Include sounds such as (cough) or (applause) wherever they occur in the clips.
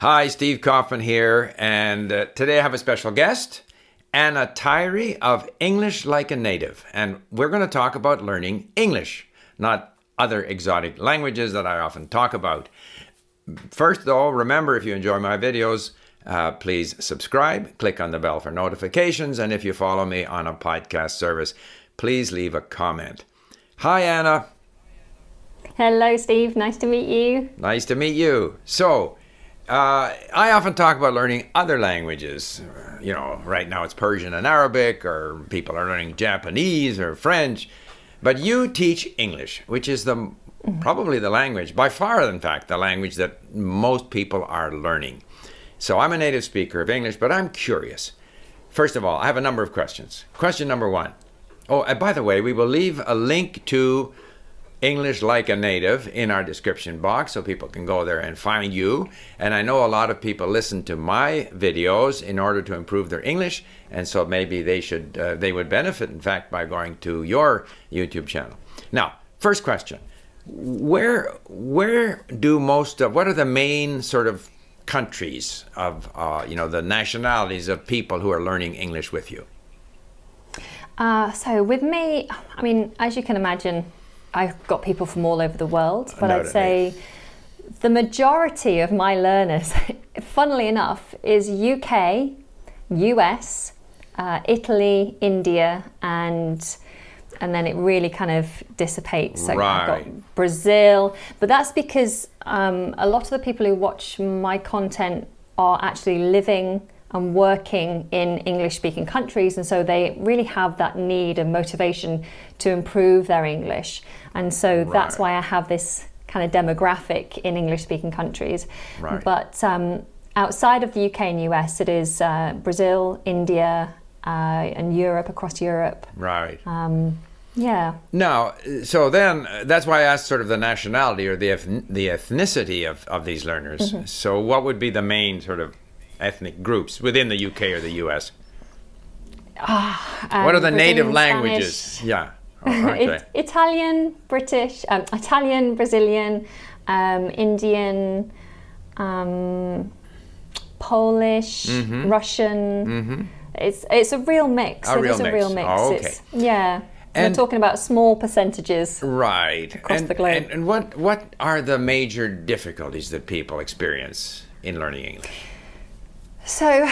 Hi, Steve Kaufmann here, and uh, today I have a special guest, Anna Tyrie of English Like a Native, and we're going to talk about learning English, not other exotic languages that I often talk about. First, though, remember if you enjoy my videos, uh, please subscribe, click on the bell for notifications, and if you follow me on a podcast service, please leave a comment. Hi, Anna. Hello, Steve. Nice to meet you. Nice to meet you. So, uh, I often talk about learning other languages. You know, right now it's Persian and Arabic, or people are learning Japanese or French. But you teach English, which is the probably the language, by far, in fact, the language that most people are learning. So I'm a native speaker of English, but I'm curious. First of all, I have a number of questions. Question number one. Oh, and by the way, we will leave a link to English like a native in our description box so people can go there and find you. And I know a lot of people listen to my videos in order to improve their English, and so maybe they should uh, they would benefit in fact by going to your YouTube channel. Now, first question. Where where do most of what are the main sort of countries of uh, you know the nationalities of people who are learning English with you? Uh, so with me, I mean, as you can imagine, I've got people from all over the world, but I'd say the majority of my learners, (laughs) funnily enough, is UK, US, uh, Italy, India, and and then it really kind of dissipates. So right. I've got Brazil, but that's because um, a lot of the people who watch my content are actually living and working in English speaking countries, and so they really have that need and motivation to improve their English. And so right. that's why I have this kind of demographic in English speaking countries. Right. But um, outside of the UK and US, it is uh, Brazil, India, uh, and Europe, across Europe. Right. Um, yeah. Now, so then that's why I asked sort of the nationality or the the ethnicity of, of these learners. Mm-hmm. So, what would be the main sort of ethnic groups within the UK or the US? Ah, um, what are the Brazilian, native languages? Spanish. Yeah. (laughs) it, Italian, British, um, Italian, Brazilian, um, Indian, um, Polish, Mm-hmm. Russian. It's it's a real mix. A it real is a real mix. Oh, It's, yeah. And- We're talking about small percentages. Right. Across and, the globe. And, and what what are the major difficulties that people experience in learning English? So,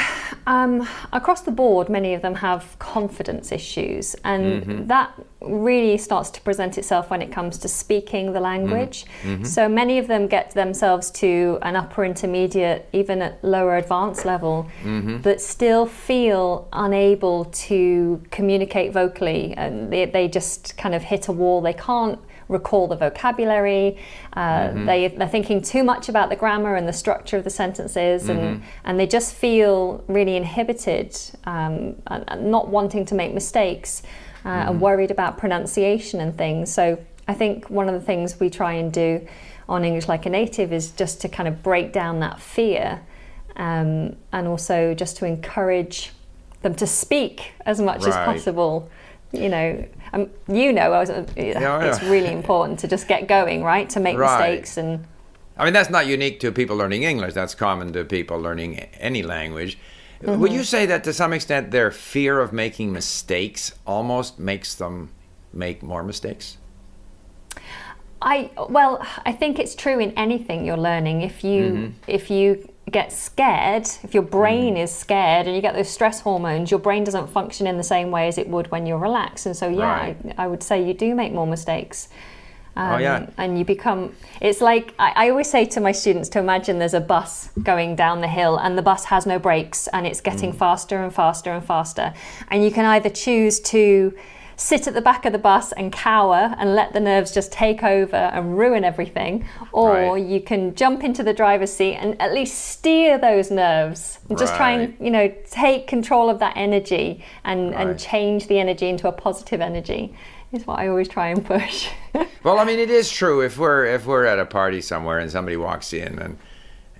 um, across the board, many of them have confidence issues, and Mm-hmm. that really starts to present itself when it comes to speaking the language. Mm-hmm. So, many of them get themselves to an upper intermediate, even at lower advanced level, Mm-hmm. but still feel unable to communicate vocally, and they, they just kind of hit a wall. They can't recall the vocabulary. Uh, they, they're thinking too much about the grammar and the structure of the sentences, and, and they just feel really inhibited um, and, and not wanting to make mistakes uh, and worried about pronunciation and things. So I think one of the things we try and do on English Like a Native is just to kind of break down that fear um, and also just to encourage them to speak as much as possible. You know, um, you know, I was, uh, yeah. it's really important to just get going, right? To make Right. mistakes and I mean, that's not unique to people learning English. That's common to people learning any language. Mm-hmm. Would you say that to some extent their fear of making mistakes almost makes them make more mistakes? I well, I think it's true in anything you're learning. If you Mm-hmm. if you get scared, if your brain is scared and you get those stress hormones, your brain doesn't function in the same way as it would when you're relaxed. And so, yeah, Right. I, I would say you do make more mistakes. Um, Oh, yeah. And you become, it's like, I, I always say to my students to imagine there's a bus going down the hill and the bus has no brakes and it's getting Mm. faster and faster and faster. And you can either choose to sit at the back of the bus and cower and let the nerves just take over and ruin everything, or Right. you can jump into the driver's seat and at least steer those nerves and just try and you know take control of that energy and Right. and change the energy into a positive energy is what I always try and push. (laughs) Well, I mean, it is true. If we're if we're at a party somewhere and somebody walks in and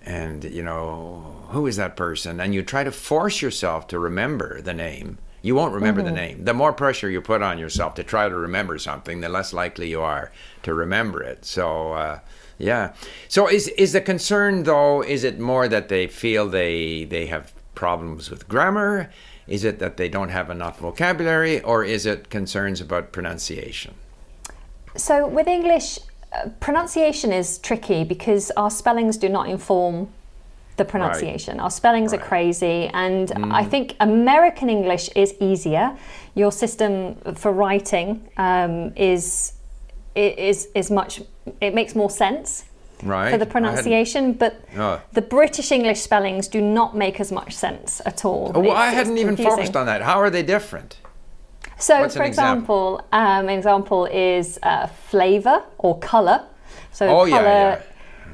and you know who is that person, and you try to force yourself to remember the name, You won't remember the name. The more pressure you put on yourself to try to remember something, the less likely you are to remember it. So, uh, yeah. So, is is the concern though? Is it more that they feel they they have problems with grammar? Is it that they don't have enough vocabulary, or is it concerns about pronunciation? So, with English, uh, pronunciation is tricky because our spellings do not inform the pronunciation. Our spellings Right. are crazy, and I think American English is easier. Your system for writing um, is is is much. It makes more sense Right. for the pronunciation, but Oh. the British English spellings do not make as much sense at all. Oh, well, I hadn't even focused on that. How are they different? So, What's for an example? example, um, an example is uh, flavor or color. So, Oh, yeah, color. yeah.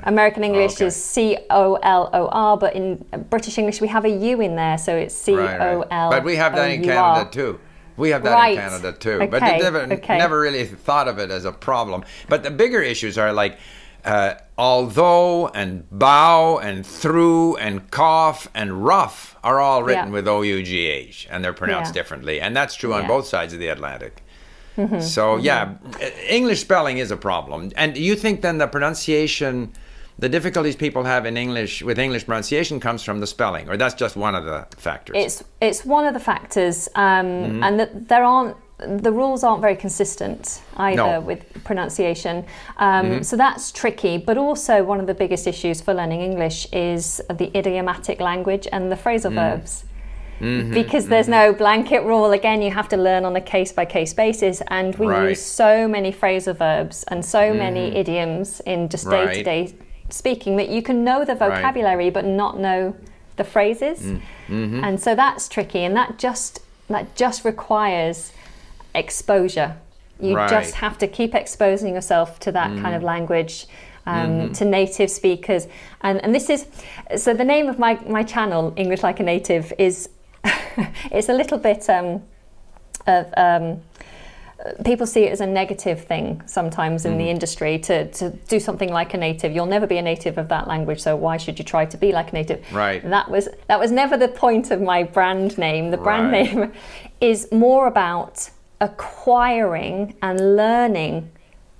American English okay. is C O L O R, but in British English we have a U in there, so it's C Right, right. But we have that in Canada too. We have that Right. in Canada too. but they never, okay. never really thought of it as a problem. But the bigger issues are like uh, although and bow and through and cough and rough are all written Yeah. with O U G H and they're pronounced Yeah. differently. And that's true on Yeah. Mm-hmm. both sides of the Atlantic. So, yeah, English spelling is a problem. And you think then the pronunciation. The difficulties people have in English with English pronunciation comes from the spelling, or that's just one of the factors. It's it's one of the factors, um, Mm-hmm. and that there aren't the rules aren't very consistent either No. Mm-hmm. with pronunciation. Um, So that's tricky. But also one of the biggest issues for learning English is the idiomatic language and the phrasal Mm. verbs. Because there's no blanket rule. Again, you have to learn on a case by case basis, and we Right. Mm-hmm. use so many phrasal verbs and so many idioms in just day to day speaking that you can know the vocabulary but not know the phrases Mm-hmm. and so that's tricky and that just that just requires exposure you Right. just have to keep exposing yourself to that kind of Mm-hmm. language um, to native speakers and and this is so the name of my my channel english like a native is (laughs) it's a little bit um, of um, people see it as a negative thing sometimes in Mm-hmm. the industry to, to do something like a native. You'll never be a native of that language, so why should you try to be like a native? Right. That was that was never the point of my brand name. The brand Right. name (laughs) is more about acquiring and learning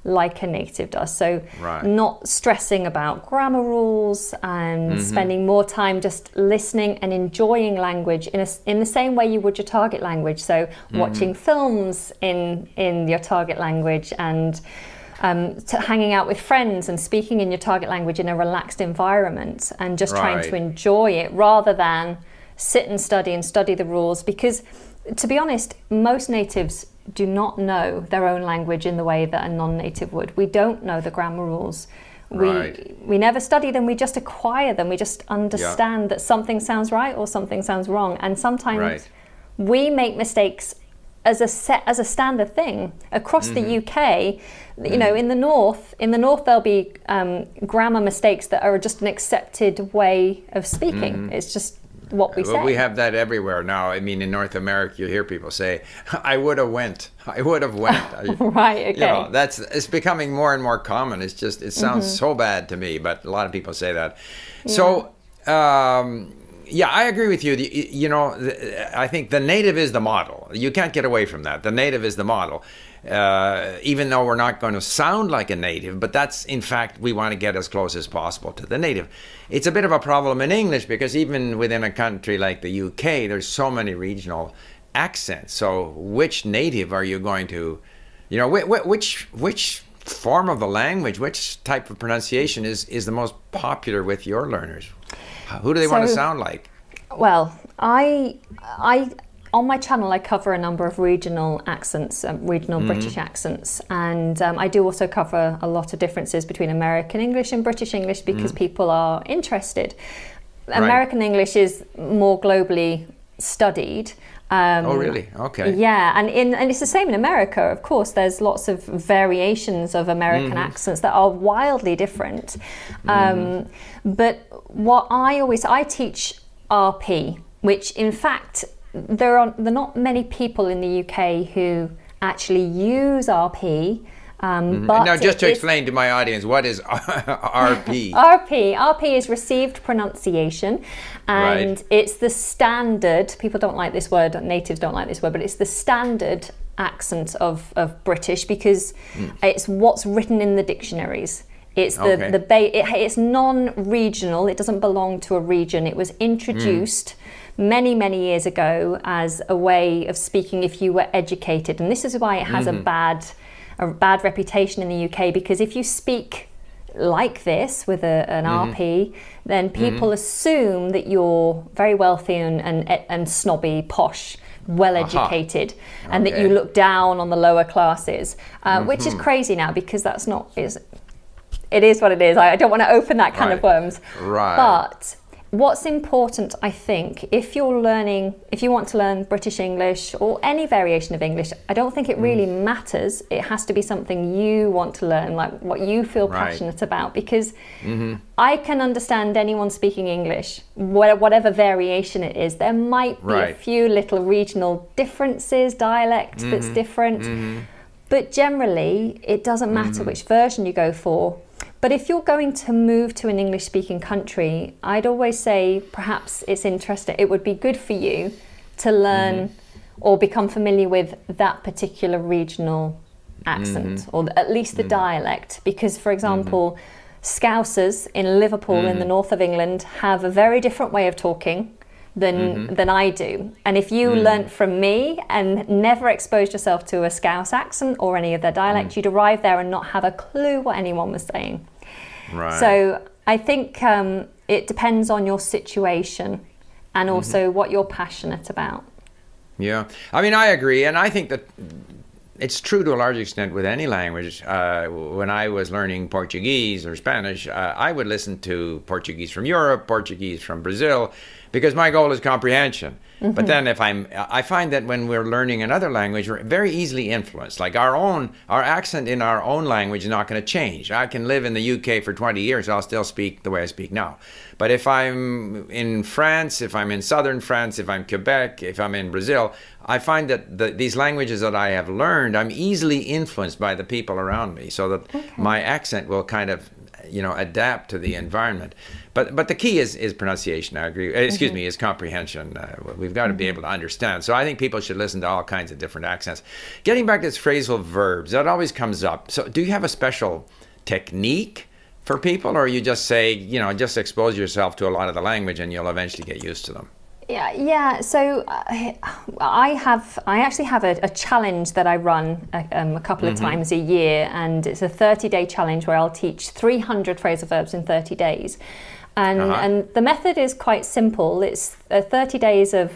like a native does. So Right. not stressing about grammar rules and Mm-hmm. spending more time just listening and enjoying language in, a, in the same way you would your target language. So Mm-hmm. watching films in, in your target language and um, hanging out with friends and speaking in your target language in a relaxed environment and just trying to enjoy it rather than sit and study and study the rules because to be honest most natives do not know their own language in the way that a non-native would we don't know the grammar rules we Right. we never study them we just acquire them we just understand that something sounds right or something sounds wrong and sometimes Right. we make mistakes as a set as a standard thing across Mm-hmm. the UK. You know, in the north, in the north, there'll be um, grammar mistakes that are just an accepted way of speaking. It's just what we. Well, say. we have that everywhere now. I mean, in North America, you hear people say, (laughs) "I would have went. I would have went." (laughs) I- right. Okay. You know, that's it's becoming more and more common. It's just it sounds Mm-hmm. so bad to me, but a lot of people say that. So, um, yeah, I agree with you. The- You know, the- I think the native is the model. You can't get away from that. The native is the model. Uh, even though we're not going to sound like a native, but that's in fact we want to get as close as possible to the native. It's a bit of a problem in English because even within a country like the UK, there's so many regional accents. So which native are you going to, you know, whi- whi- which which form of the language, which type of pronunciation is is the most popular with your learners? Who do they want to sound like? Well, I, I, on my channel, I cover a number of regional accents, um, regional Mm-hmm. British accents, and um, I do also cover a lot of differences between American English and British English because Mm. people are interested. American English is more globally studied. Um, Oh, really? Okay. yeah, and in and it's the same in America. Of course, there's lots of variations of American Mm-hmm. accents that are wildly different. Um, but what I always I teach RP, which in fact there are there are not many people in the UK who actually use RP. Um, but now, just to it- explain to my audience, what is (laughs) RP? RP. RP is received pronunciation, and Right. it's the standard. People don't like this word. Natives don't like this word, but it's the standard accent of, of British because it's what's written in the dictionaries. It's the Okay. the ba- it, it's non-regional. It doesn't belong to a region. It was introduced. Many, many years ago, as a way of speaking if you were educated, and this is why it has a bad, a bad reputation in the UK. Because if you speak like this with a, an Mm-hmm. RP, then people assume that you're very wealthy and, and, and snobby, posh, well educated, and that you Okay. Mm-hmm. look down on the lower classes, uh, which is crazy now because that's not. Is, it is what it is. I, don't want to open that kind of worms. Right. But what's important, I think, if you're learning, if you want to learn British English or any variation of English, I don't think it really Mm. matters. It has to be something you want to learn, like what you feel Right. passionate about. Because I can understand anyone speaking English, whatever variation it is. There might be a few little regional differences, dialect that's Mm-hmm. different. But generally, it doesn't matter which version you go for. But if you're going to move to an English speaking country, I'd always say perhaps it's interesting, it would be good for you to learn mm-hmm. or become familiar with that particular regional accent mm-hmm. or at least the mm-hmm. dialect. Because, for example, Scousers in Liverpool in the north of England have a very different way of talking than than I do. And if you learnt mm. from me and never exposed yourself to a Scouse accent or any of their dialect, mm. you'd arrive there and not have a clue what anyone was saying. Right. So I think um, it depends on your situation and also what you're passionate about. Yeah, I mean, I agree, and I think that it's true to a large extent with any language. Uh, when I was learning Portuguese or Spanish, uh, I would listen to Portuguese from Europe, Portuguese from Brazil, because my goal is comprehension. But mm-hmm. then, if I'm, I find that when we're learning another language, we're very easily influenced. Like our own, our accent in our own language is not going to change. I can live in the UK for 20 years, I'll still speak the way I speak now. But if I'm in France, if I'm in southern France, if I'm Quebec, if I'm in Brazil, I find that the, these languages that I have learned, I'm easily influenced by the people around me, so that my accent will kind of, you know, adapt to the environment. But but the key is is pronunciation. I agree. Uh, Excuse me, is comprehension. Uh, we've got to be able to understand. So I think people should listen to all kinds of different accents. Getting back to this phrasal verbs, that always comes up. So do you have a special technique? For people, or you just say, you know, just expose yourself to a lot of the language and you'll eventually get used to them. Yeah, yeah. So uh, I have, I actually have a, a challenge that I run a, um, a couple of times a year, and it's a 30-day challenge where I'll teach 300 phrasal verbs in 30 days, and Uh-huh. and the method is quite simple. It's uh, 30 days of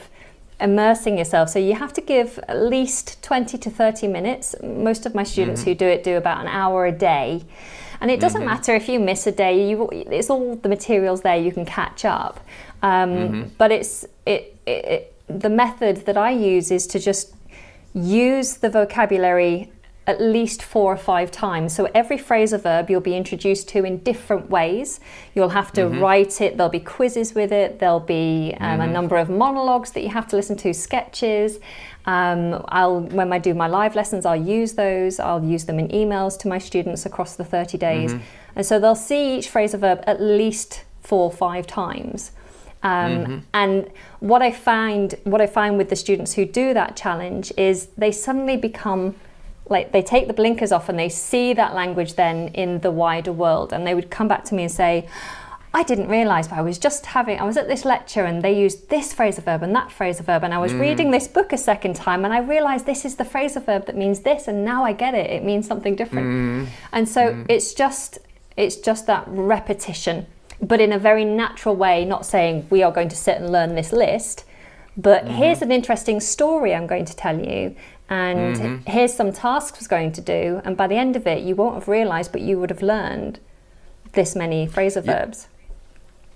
immersing yourself. So you have to give at least 20 to 30 minutes. Most of my students who do it do about an hour a day. And it doesn't matter if you miss a day, you, it's all the materials there you can catch up. Um, But it's it, it, it, the method that I use is to just use the vocabulary at least four or five times. So every phrase or verb you'll be introduced to in different ways. You'll have to write it, there'll be quizzes with it, there'll be um, a number of monologues that you have to listen to, sketches. Um, I'll when I do my live lessons, I'll use those. I'll use them in emails to my students across the 30 days. And so they'll see each phrase or verb at least four or five times. Um, And what I find, what I find with the students who do that challenge is they suddenly become like they take the blinkers off and they see that language then in the wider world. And they would come back to me and say, I didn't realize, but I was just having, I was at this lecture and they used this phrasal verb and that phrasal verb. And I was mm. reading this book a second time and I realized this is the phrasal verb that means this. And now I get it. It means something different. Mm. And so mm. it's just, it's just that repetition, but in a very natural way, not saying we are going to sit and learn this list, but mm-hmm. here's an interesting story I'm going to tell you. And here's some tasks was going to do. And by the end of it, you won't have realized, but you would have learned this many phrasal verbs.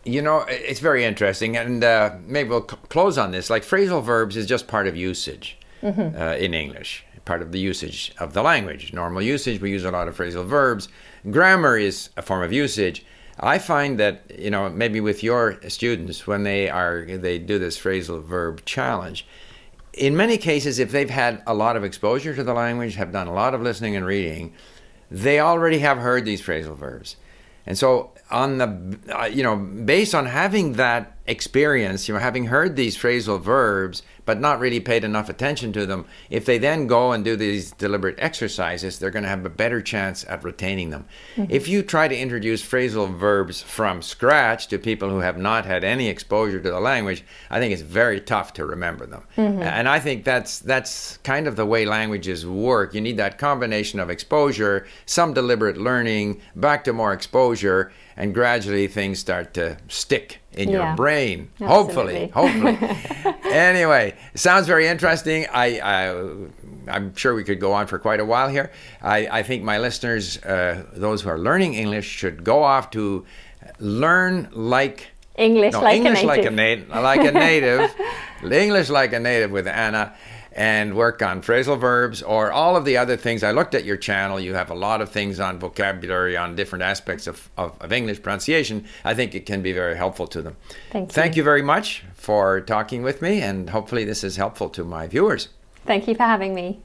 You know, it's very interesting, and uh, maybe we'll c- close on this. Like phrasal verbs is just part of usage uh, in English, part of the usage of the language. Normal usage, we use a lot of phrasal verbs. Grammar is a form of usage. I find that you know maybe with your students when they are they do this phrasal verb challenge, in many cases, if they've had a lot of exposure to the language, have done a lot of listening and reading, they already have heard these phrasal verbs. And so, on the, uh, you know, based on having that experience, you know, having heard these phrasal verbs, but not really paid enough attention to them, if they then go and do these deliberate exercises, they're going to have a better chance at retaining them. Mm-hmm. If you try to introduce phrasal verbs from scratch to people who have not had any exposure to the language, I think it's very tough to remember them. Mm-hmm. And I think that's that's kind of the way languages work. You need that combination of exposure, some deliberate learning, back to more exposure, and gradually things start to stick in yeah, your brain. Absolutely. Hopefully, hopefully. (laughs) anyway, sounds very interesting. I, I, am sure we could go on for quite a while here. I, I think my listeners, uh, those who are learning English, should go off to learn like English, no, like, English a like a native, like a (laughs) native, English like a native with Anna and work on phrasal verbs or all of the other things. I looked at your channel. You have a lot of things on vocabulary, on different aspects of, of, of English pronunciation. I think it can be very helpful to them. Thank you. Thank you very much for talking with me, and hopefully, this is helpful to my viewers. Thank you for having me.